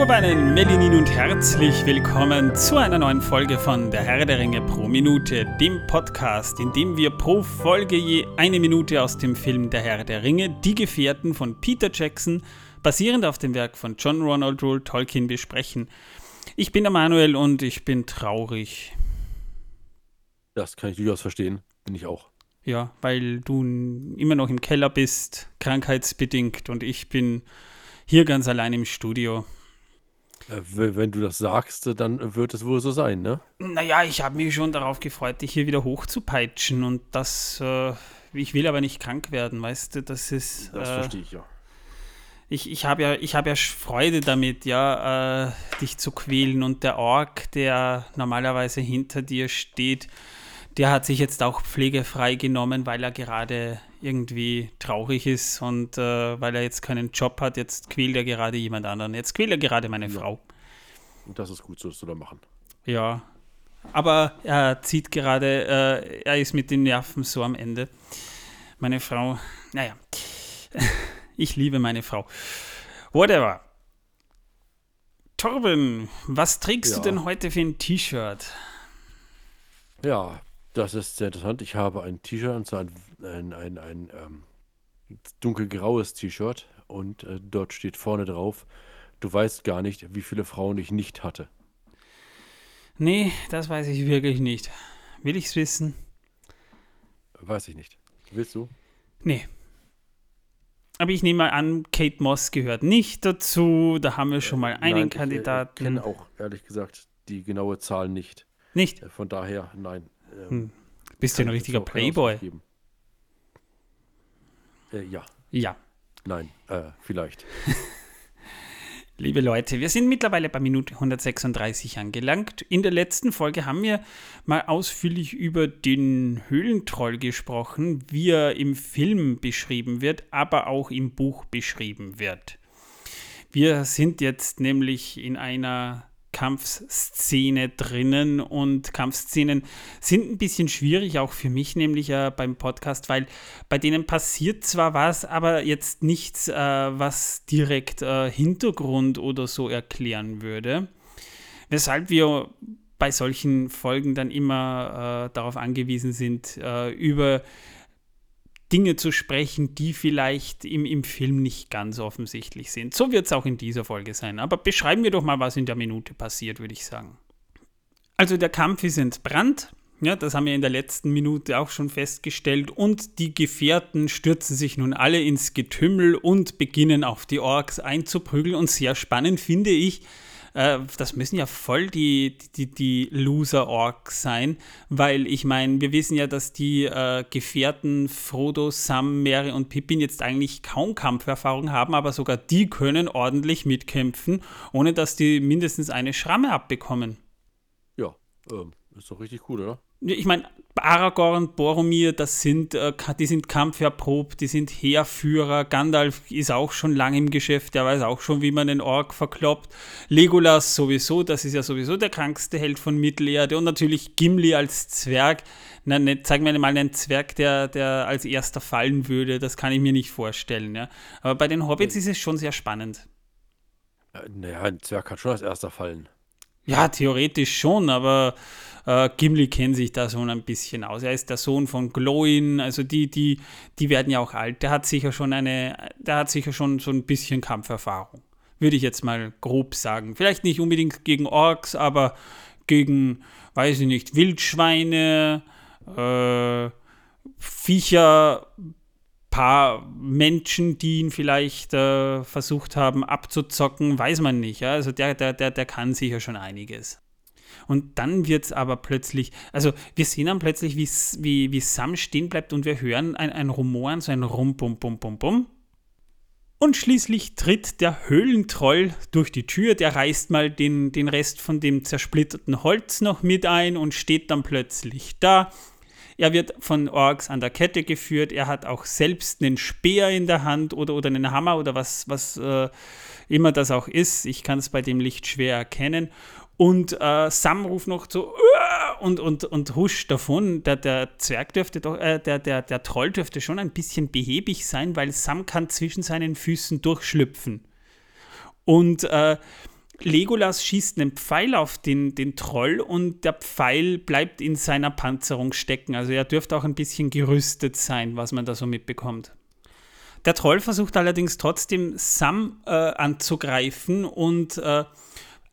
Eigobanen, Melinin und herzlich willkommen zu einer neuen Folge von Der Herr der Ringe pro Minute, dem Podcast, in dem wir pro Folge je eine Minute aus dem Film Der Herr der Ringe, Die Gefährten von Peter Jackson, basierend auf dem Werk von John Ronald Rule Tolkien besprechen. Ich bin der Manuel und ich bin traurig. Das kann ich durchaus verstehen, bin ich auch. Ja, weil du immer noch im Keller bist, krankheitsbedingt und ich bin hier ganz allein im Studio. Äh, wenn du das sagst, dann wird es wohl so sein, ne? Naja, ich habe mich schon darauf gefreut, dich hier wieder hochzupeitschen und das, äh, ich will aber nicht krank werden, weißt du, das ist. Das äh, verstehe ich ja. Ich, ich habe ja, hab ja Freude damit, ja, äh, dich zu quälen und der Ork, der normalerweise hinter dir steht, der hat sich jetzt auch pflegefrei genommen, weil er gerade irgendwie traurig ist und äh, weil er jetzt keinen Job hat. Jetzt quält er gerade jemand anderen. Jetzt quält er gerade meine ja. Frau. Und das ist gut, so soll er machen. Ja, aber er zieht gerade, äh, er ist mit den Nerven so am Ende. Meine Frau, naja, ich liebe meine Frau. Whatever. Torben, was trägst ja. du denn heute für ein T-Shirt? Ja, das ist sehr interessant. Ich habe ein T-Shirt, und zwar ein, ein, ein, ein ähm, dunkelgraues T-Shirt und äh, dort steht vorne drauf, du weißt gar nicht, wie viele Frauen ich nicht hatte. Nee, das weiß ich wirklich nicht. Will ich es wissen? Weiß ich nicht. Willst du? Nee. Aber ich nehme mal an, Kate Moss gehört nicht dazu. Da haben wir schon mal einen nein, Kandidaten. Ich äh, kenne auch ehrlich gesagt die genaue Zahl nicht. Nicht? Äh, von daher, nein. Ähm, hm. Bist du ein richtiger Playboy? Äh, ja. Ja. Nein, äh, vielleicht. Liebe Leute, wir sind mittlerweile bei Minute 136 angelangt. In der letzten Folge haben wir mal ausführlich über den Höhlentroll gesprochen, wie er im Film beschrieben wird, aber auch im Buch beschrieben wird. Wir sind jetzt nämlich in einer Kampfszene drinnen und Kampfszenen sind ein bisschen schwierig, auch für mich nämlich äh, beim Podcast, weil bei denen passiert zwar was, aber jetzt nichts, äh, was direkt äh, Hintergrund oder so erklären würde. Weshalb wir bei solchen Folgen dann immer äh, darauf angewiesen sind, äh, über Dinge zu sprechen, die vielleicht im, im Film nicht ganz offensichtlich sind. So wird es auch in dieser Folge sein. Aber beschreiben wir doch mal, was in der Minute passiert, würde ich sagen. Also der Kampf ist entbrannt. Ja, das haben wir in der letzten Minute auch schon festgestellt. Und die Gefährten stürzen sich nun alle ins Getümmel und beginnen auf die Orks einzuprügeln. Und sehr spannend finde ich, äh, das müssen ja voll die, die, die Loser-Orks sein, weil ich meine, wir wissen ja, dass die äh, Gefährten Frodo, Sam, Mary und Pippin jetzt eigentlich kaum Kampferfahrung haben, aber sogar die können ordentlich mitkämpfen, ohne dass die mindestens eine Schramme abbekommen. Ja, ähm, ist doch richtig cool, oder? Ich meine, Aragorn, Boromir, das sind, äh, die sind kampferprobt, die sind Heerführer. Gandalf ist auch schon lange im Geschäft, der weiß auch schon, wie man den Ork verkloppt. Legolas sowieso, das ist ja sowieso der krankste Held von Mittelerde. Und natürlich Gimli als Zwerg. Na, nicht, zeig mir mal einen Zwerg, der, der als erster fallen würde. Das kann ich mir nicht vorstellen. Ja. Aber bei den Hobbits ist es schon sehr spannend. Äh, naja, ein Zwerg kann schon als erster fallen. Ja, theoretisch schon, aber äh, Gimli kennt sich da so ein bisschen aus. Er ist der Sohn von Glowin, also die, die, die werden ja auch alt. Der hat sicher schon eine, der hat sicher schon so ein bisschen Kampferfahrung. Würde ich jetzt mal grob sagen. Vielleicht nicht unbedingt gegen Orks, aber gegen, weiß ich nicht, Wildschweine, äh, Viecher, paar Menschen, die ihn vielleicht äh, versucht haben abzuzocken, weiß man nicht. Ja? Also der, der, der, der kann sicher schon einiges. Und dann wird es aber plötzlich, also wir sehen dann plötzlich, wie, wie, wie Sam stehen bleibt und wir hören ein, ein Rumoren, so ein Rum, Bum, Bum, Bum, Bum. Und schließlich tritt der Höhlentroll durch die Tür, der reißt mal den, den Rest von dem zersplitterten Holz noch mit ein und steht dann plötzlich da er wird von Orks an der Kette geführt. Er hat auch selbst einen Speer in der Hand oder, oder einen Hammer oder was, was äh, immer das auch ist. Ich kann es bei dem Licht schwer erkennen. Und äh, Sam ruft noch so und, und, und huscht davon. Der, der Zwerg dürfte doch, äh, der, der, der Troll dürfte schon ein bisschen behäbig sein, weil Sam kann zwischen seinen Füßen durchschlüpfen. Und äh, Legolas schießt einen Pfeil auf den, den Troll und der Pfeil bleibt in seiner Panzerung stecken. Also er dürfte auch ein bisschen gerüstet sein, was man da so mitbekommt. Der Troll versucht allerdings trotzdem Sam äh, anzugreifen und äh,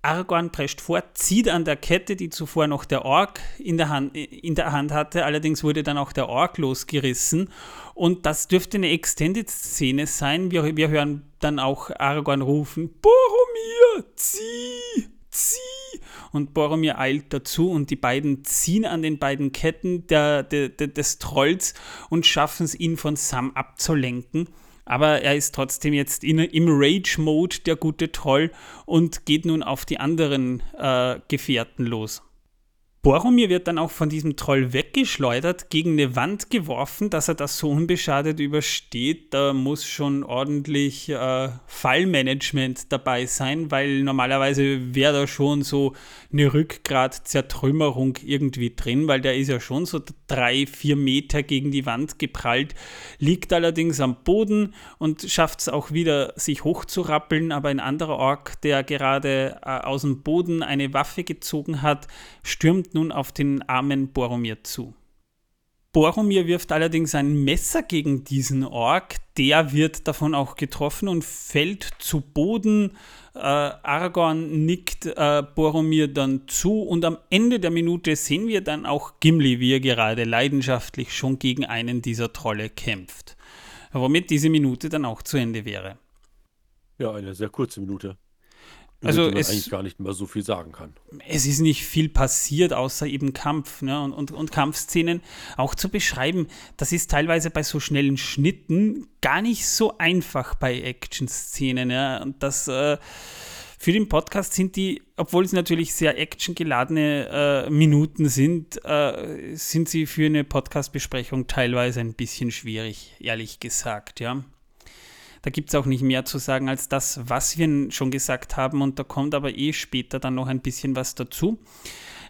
Aragorn prescht vor, zieht an der Kette, die zuvor noch der Ork in der, Hand, in der Hand hatte. Allerdings wurde dann auch der Ork losgerissen. Und das dürfte eine Extended-Szene sein. Wir, wir hören dann auch Aragorn rufen: Boromir, zieh, zieh! Und Boromir eilt dazu und die beiden ziehen an den beiden Ketten der, der, der des Trolls und schaffen es, ihn von Sam abzulenken aber er ist trotzdem jetzt in, im Rage-Mode, der gute Troll, und geht nun auf die anderen äh, Gefährten los. Boromir wird dann auch von diesem Troll weggeschleudert, gegen eine Wand geworfen, dass er das so unbeschadet übersteht. Da muss schon ordentlich äh, Fallmanagement dabei sein, weil normalerweise wäre da schon so eine Rückgratzertrümmerung irgendwie drin, weil der ist ja schon so drei, vier Meter gegen die Wand geprallt, liegt allerdings am Boden und schafft es auch wieder, sich hochzurappeln. Aber ein anderer Ork, der gerade äh, aus dem Boden eine Waffe gezogen hat, stürmt nun auf den armen Boromir zu. Boromir wirft allerdings ein Messer gegen diesen Ork, der wird davon auch getroffen und fällt zu Boden. Äh, Aragorn nickt äh, Boromir dann zu und am Ende der Minute sehen wir dann auch Gimli, wie er gerade leidenschaftlich schon gegen einen dieser Trolle kämpft. Womit diese Minute dann auch zu Ende wäre. Ja, eine sehr kurze Minute also es eigentlich gar nicht mehr so viel sagen kann. Es ist nicht viel passiert, außer eben Kampf ne? und, und, und Kampfszenen. Auch zu beschreiben, das ist teilweise bei so schnellen Schnitten gar nicht so einfach bei Action-Szenen. Ja? Und das äh, für den Podcast sind die, obwohl es natürlich sehr actiongeladene äh, Minuten sind, äh, sind sie für eine Podcast-Besprechung teilweise ein bisschen schwierig, ehrlich gesagt, ja. Da gibt es auch nicht mehr zu sagen als das, was wir schon gesagt haben. Und da kommt aber eh später dann noch ein bisschen was dazu.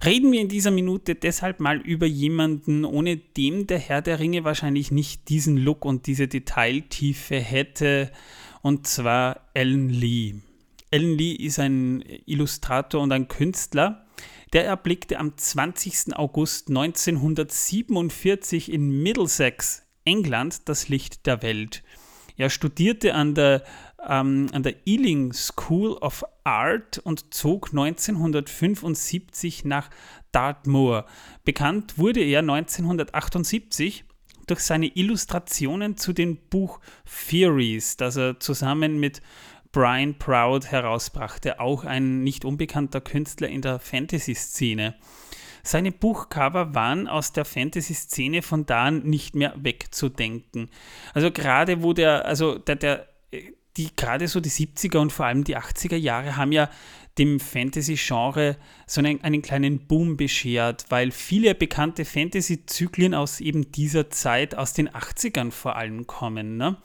Reden wir in dieser Minute deshalb mal über jemanden, ohne dem der Herr der Ringe wahrscheinlich nicht diesen Look und diese Detailtiefe hätte, und zwar Alan Lee. Alan Lee ist ein Illustrator und ein Künstler, der erblickte am 20. August 1947 in Middlesex, England, das Licht der Welt. Er studierte an der, ähm, an der Ealing School of Art und zog 1975 nach Dartmoor. Bekannt wurde er 1978 durch seine Illustrationen zu dem Buch Theories, das er zusammen mit Brian Proud herausbrachte, auch ein nicht unbekannter Künstler in der Fantasy-Szene. Seine Buchcover waren aus der Fantasy-Szene von da an nicht mehr wegzudenken. Also gerade wo der, also der, der, die gerade so die 70er und vor allem die 80er Jahre haben ja dem Fantasy-Genre so einen, einen, kleinen Boom beschert, weil viele bekannte Fantasy-Zyklen aus eben dieser Zeit, aus den 80ern vor allem kommen. Ne?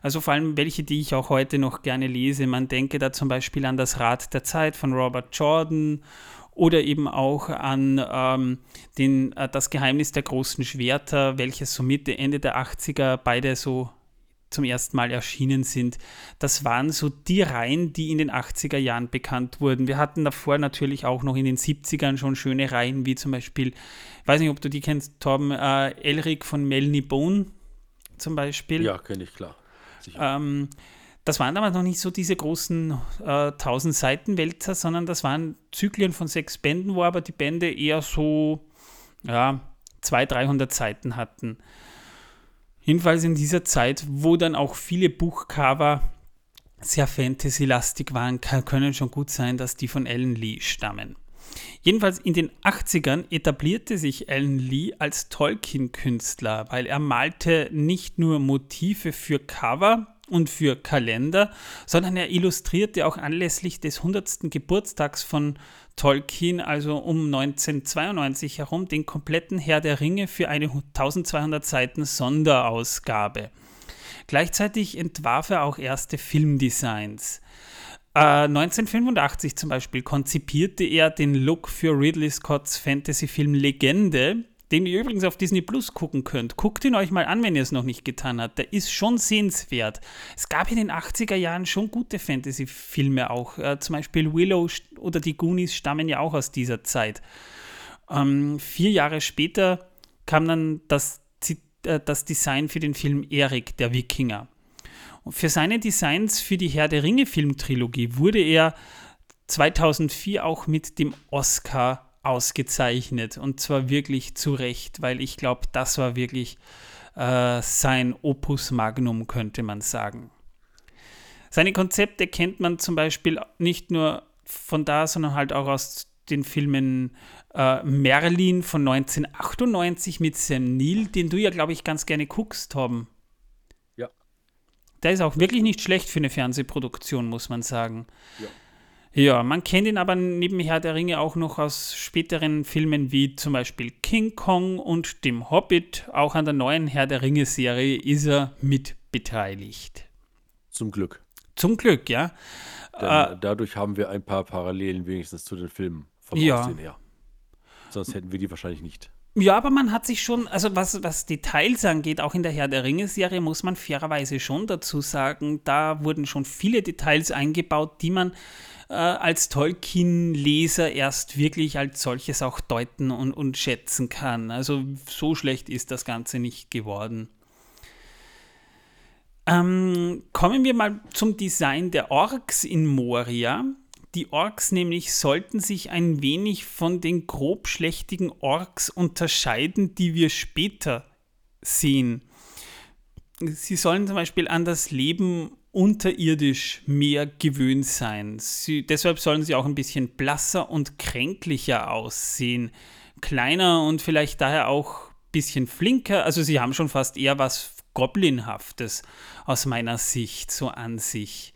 Also vor allem welche, die ich auch heute noch gerne lese. Man denke da zum Beispiel an das Rad der Zeit von Robert Jordan oder eben auch an ähm, den, äh, das Geheimnis der großen Schwerter, welches so Mitte, Ende der 80er beide so zum ersten Mal erschienen sind. Das waren so die Reihen, die in den 80er Jahren bekannt wurden. Wir hatten davor natürlich auch noch in den 70ern schon schöne Reihen, wie zum Beispiel, weiß nicht, ob du die kennst, Torben, äh, Elric von Melanie Bone zum Beispiel. Ja, kenne ich, klar. Ähm, das waren damals noch nicht so diese großen äh, 1000 Seiten Wälzer, sondern das waren Zyklen von sechs Bänden, wo aber die Bände eher so ja, 200, 300 Seiten hatten. Jedenfalls in dieser Zeit, wo dann auch viele Buchcover sehr Fantasy-lastig waren, können schon gut sein, dass die von Alan Lee stammen. Jedenfalls in den 80ern etablierte sich Alan Lee als Tolkien-Künstler, weil er malte nicht nur Motive für Cover, und für Kalender, sondern er illustrierte auch anlässlich des 100. Geburtstags von Tolkien, also um 1992 herum, den kompletten Herr der Ringe für eine 1200 Seiten Sonderausgabe. Gleichzeitig entwarf er auch erste Filmdesigns. Äh, 1985 zum Beispiel konzipierte er den Look für Ridley Scotts Fantasyfilm Legende, den ihr übrigens auf Disney Plus gucken könnt. Guckt ihn euch mal an, wenn ihr es noch nicht getan habt. Der ist schon sehenswert. Es gab in den 80er Jahren schon gute Fantasy-Filme auch. Äh, zum Beispiel Willow oder die Goonies stammen ja auch aus dieser Zeit. Ähm, vier Jahre später kam dann das, äh, das Design für den Film Erik, der Wikinger. Und für seine Designs für die Herr der Ringe Filmtrilogie wurde er 2004 auch mit dem Oscar ausgezeichnet und zwar wirklich zu Recht, weil ich glaube, das war wirklich äh, sein Opus Magnum, könnte man sagen. Seine Konzepte kennt man zum Beispiel nicht nur von da, sondern halt auch aus den Filmen äh, Merlin von 1998 mit Sam Neill, den du ja, glaube ich, ganz gerne guckst, Tom. Ja. Der ist auch wirklich nicht schlecht für eine Fernsehproduktion, muss man sagen. Ja. Ja, man kennt ihn aber neben Herr der Ringe auch noch aus späteren Filmen wie zum Beispiel King Kong und dem Hobbit. Auch an der neuen Herr der Ringe-Serie ist er mit beteiligt. Zum Glück. Zum Glück, ja. Denn äh, dadurch haben wir ein paar Parallelen wenigstens zu den Filmen vom ja. Aussehen her. Sonst hätten wir die wahrscheinlich nicht. Ja, aber man hat sich schon, also was, was Details angeht, auch in der Herr der Ringe-Serie, muss man fairerweise schon dazu sagen, da wurden schon viele Details eingebaut, die man äh, als Tolkien-Leser erst wirklich als solches auch deuten und, und schätzen kann. Also so schlecht ist das Ganze nicht geworden. Ähm, kommen wir mal zum Design der Orks in Moria. Die Orks nämlich sollten sich ein wenig von den grobschlächtigen Orks unterscheiden, die wir später sehen. Sie sollen zum Beispiel an das Leben unterirdisch mehr gewöhnt sein. Sie, deshalb sollen sie auch ein bisschen blasser und kränklicher aussehen. Kleiner und vielleicht daher auch ein bisschen flinker. Also sie haben schon fast eher was Goblinhaftes aus meiner Sicht so an sich.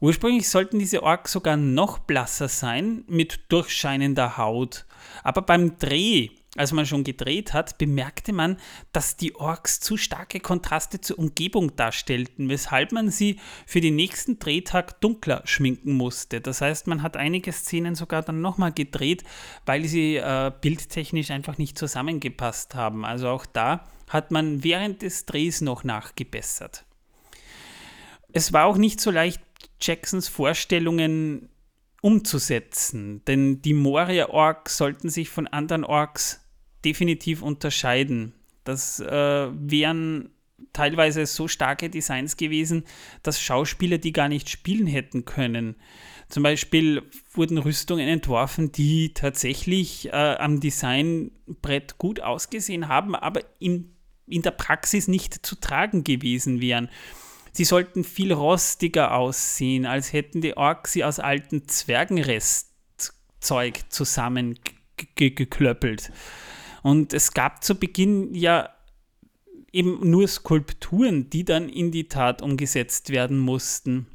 Ursprünglich sollten diese Orks sogar noch blasser sein, mit durchscheinender Haut. Aber beim Dreh als man schon gedreht hat, bemerkte man, dass die Orks zu starke Kontraste zur Umgebung darstellten, weshalb man sie für den nächsten Drehtag dunkler schminken musste. Das heißt, man hat einige Szenen sogar dann nochmal gedreht, weil sie äh, bildtechnisch einfach nicht zusammengepasst haben. Also auch da hat man während des Drehs noch nachgebessert. Es war auch nicht so leicht, Jacksons Vorstellungen umzusetzen, denn die Moria-Orks sollten sich von anderen Orks definitiv unterscheiden. Das äh, wären teilweise so starke Designs gewesen, dass Schauspieler die gar nicht spielen hätten können. Zum Beispiel wurden Rüstungen entworfen, die tatsächlich äh, am Designbrett gut ausgesehen haben, aber in, in der Praxis nicht zu tragen gewesen wären. Sie sollten viel rostiger aussehen, als hätten die Orks sie aus alten Zwergenrestzeug zusammengeklöppelt. Und es gab zu Beginn ja eben nur Skulpturen, die dann in die Tat umgesetzt werden mussten.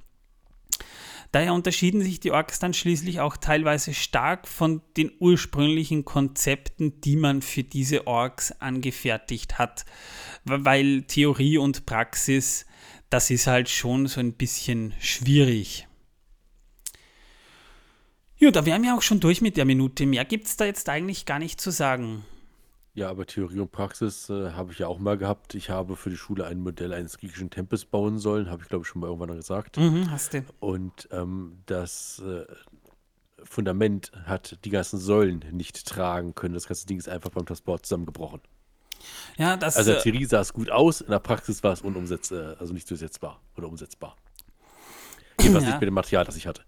Daher unterschieden sich die Orks dann schließlich auch teilweise stark von den ursprünglichen Konzepten, die man für diese Orks angefertigt hat, weil Theorie und Praxis, das ist halt schon so ein bisschen schwierig. Ja, da wären wir auch schon durch mit der Minute. Mehr gibt es da jetzt eigentlich gar nicht zu sagen. Ja, aber Theorie und Praxis äh, habe ich ja auch mal gehabt. Ich habe für die Schule ein Modell eines griechischen Tempels bauen sollen, habe ich glaube ich schon mal irgendwann gesagt. Mhm, hast du. Und ähm, das äh, Fundament hat die ganzen Säulen nicht tragen können. Das ganze Ding ist einfach beim Transport zusammengebrochen. Ja, das, also in der äh, Theorie sah es gut aus, in der Praxis war es unumsetzbar, äh, also nicht durchsetzbar oder umsetzbar. Jedenfalls ja. nicht mit dem Material, das ich hatte.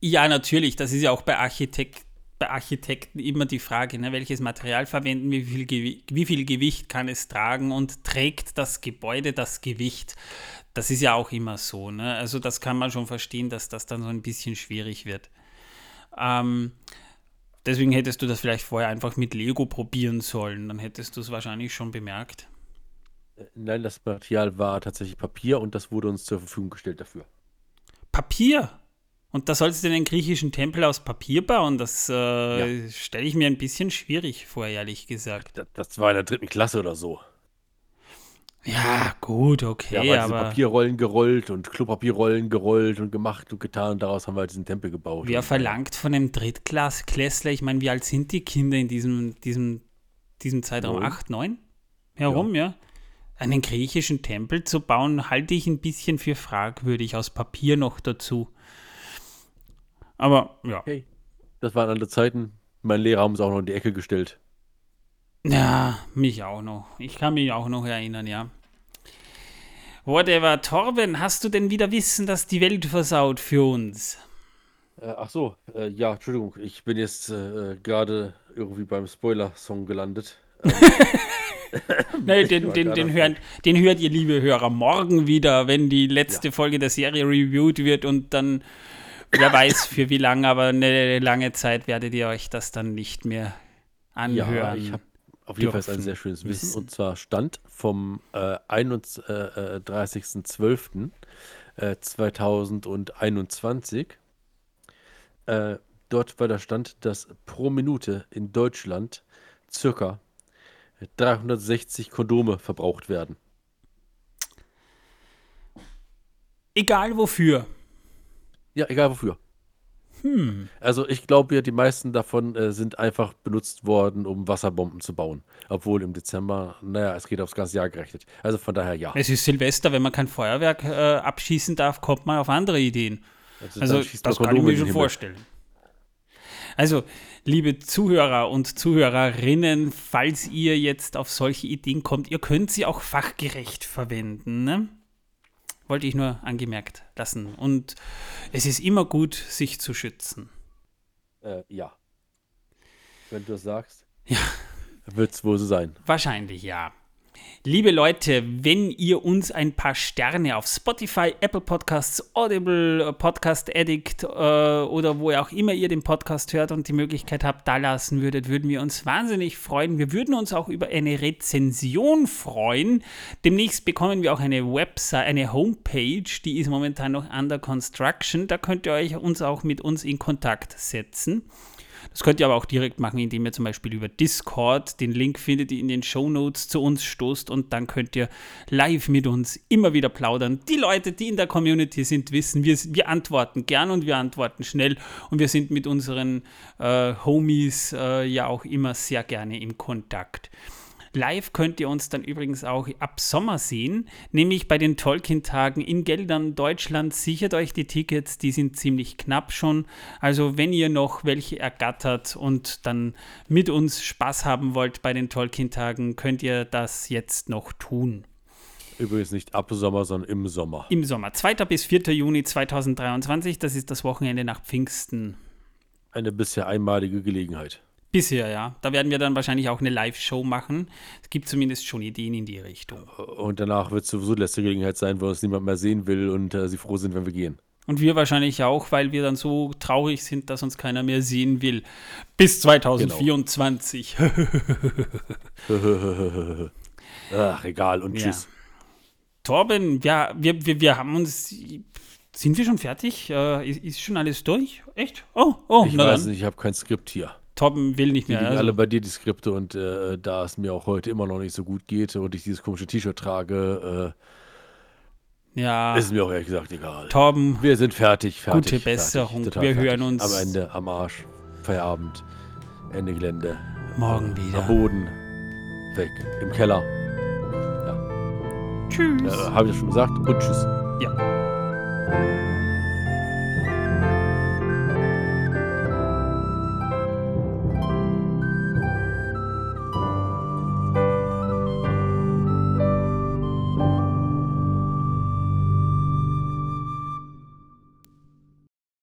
Ja, natürlich. Das ist ja auch bei Architekt bei Architekten immer die Frage, ne, welches Material verwenden, wie viel, wie viel Gewicht kann es tragen und trägt das Gebäude das Gewicht. Das ist ja auch immer so. Ne? Also das kann man schon verstehen, dass das dann so ein bisschen schwierig wird. Ähm, deswegen hättest du das vielleicht vorher einfach mit Lego probieren sollen. Dann hättest du es wahrscheinlich schon bemerkt. Nein, das Material war tatsächlich Papier und das wurde uns zur Verfügung gestellt dafür. Papier? Und da sollst du den griechischen Tempel aus Papier bauen. Das äh, ja. stelle ich mir ein bisschen schwierig vor, ehrlich gesagt. Das, das, war in der dritten Klasse oder so. Ja, gut, okay. Ja, aber Papierrollen gerollt und Klopapierrollen gerollt und gemacht und getan. Und daraus haben wir halt diesen Tempel gebaut. Wer verlangt von einem Drittklässler, ich meine, wie alt sind die Kinder in diesem, diesem diesem Zeitraum Neun. 8, 9 herum, ja. Einen griechischen Tempel zu bauen, halte ich ein bisschen für fragwürdig, aus Papier noch dazu. Aber ja, Hey, das waren andere Zeiten. Mein Lehrer haben es auch noch in die Ecke gestellt. Ja, mich auch noch. Ich kann mich auch noch erinnern, ja. Whatever, Torben, hast du denn wieder Wissen, dass die Welt versaut für uns? Äh, ach so, äh, ja, Entschuldigung, ich bin jetzt äh, gerade irgendwie beim Spoiler-Song gelandet. Den, war den, den, auf- hören, den hört ihr, liebe Hörer, morgen wieder, wenn die letzte Folge der Serie reviewed wird und dann, wer weiß für wie lange, aber eine lange Zeit werdet ihr euch das dann nicht mehr anhören. Ja, ich habe auf jeden Fall dürfen ein sehr schönes Wissen. wissen. Und zwar stand vom äh, 31.12. Äh, 2021. Äh, dort war der Stand, dass pro Minute in Deutschland circa 360 Kondome verbraucht werden. Egal wofür. Ja, egal wofür. Hm. Also ich glaube ja, die meisten davon äh, sind einfach benutzt worden, um Wasserbomben zu bauen. Obwohl im Dezember, naja, es geht aufs ganze Jahr gerechnet. Also von daher ja. Es ist Silvester, wenn man kein Feuerwerk äh, abschießen darf, kommt man auf andere Ideen. Also, Also das kann ich mir schon vorstellen. Also, liebe Zuhörer und Zuhörerinnen, falls ihr jetzt auf solche Ideen kommt, ihr könnt sie auch fachgerecht verwenden. Ne? Wollte ich nur angemerkt lassen. Und es ist immer gut, sich zu schützen. Äh, ja. Wenn du das sagst, Ja. wird es wohl so sein. Wahrscheinlich ja. Liebe Leute, wenn ihr uns ein paar Sterne auf Spotify, Apple Podcasts, Audible, äh, Podcast Addict äh, oder wo auch immer ihr den Podcast hört und die Möglichkeit habt, da lassen würdet, würden wir uns wahnsinnig freuen. Wir würden uns auch über eine Rezension freuen. Demnächst bekommen wir auch eine Website, eine Homepage, die ist momentan noch under construction. Da könnt ihr euch uns auch mit uns in Kontakt setzen. Das könnt ihr aber auch direkt machen, indem ihr zum Beispiel über Discord den Link findet, ihr in den Show Notes zu uns stoßt und dann könnt ihr live mit uns immer wieder plaudern. Die Leute, die in der Community sind, wissen, wir, wir antworten gern und wir antworten schnell und wir sind mit unseren äh, Homies äh, ja auch immer sehr gerne im Kontakt. Live könnt ihr uns dann übrigens auch ab Sommer sehen, nämlich bei den Tolkien-Tagen in Geldern, Deutschland. Sichert euch die Tickets, die sind ziemlich knapp schon. Also wenn ihr noch welche ergattert und dann mit uns Spaß haben wollt bei den Tolkien-Tagen, könnt ihr das jetzt noch tun. Übrigens nicht ab Sommer, sondern im Sommer. Im Sommer, 2. bis 4. Juni 2023, das ist das Wochenende nach Pfingsten. Eine bisher einmalige Gelegenheit. Bisher, ja. Da werden wir dann wahrscheinlich auch eine Live-Show machen. Es gibt zumindest schon Ideen in die Richtung. Und danach wird es sowieso die letzte Gelegenheit sein, wo uns niemand mehr sehen will und äh, sie froh sind, wenn wir gehen. Und wir wahrscheinlich auch, weil wir dann so traurig sind, dass uns keiner mehr sehen will. Bis 2024. Ach, egal und Ja. tschüss. Torben, ja, wir, wir, wir haben uns. Sind wir schon fertig? Äh, ist, ist schon alles durch? Echt? Oh, oh, Ich weiß dann. nicht, ich habe kein Skript hier. Torben will nicht Die mehr. liegen Also, alle bei dir, die Skripte, und äh, da es mir auch heute immer noch nicht so gut geht und ich dieses komische T-Shirt trage, ja, äh, ist mir auch ehrlich gesagt egal. Torben, Wir sind fertig, fertig. Gute Besserung. Fertig, Wir fertig. hören uns- Am Ende, am Arsch. Feierabend. Ende Gelände. morgen Am wieder. Boden. Weg. Im Keller. Tschüss. Äh, Habe ich das schon gesagt? Und tschüss. Ja.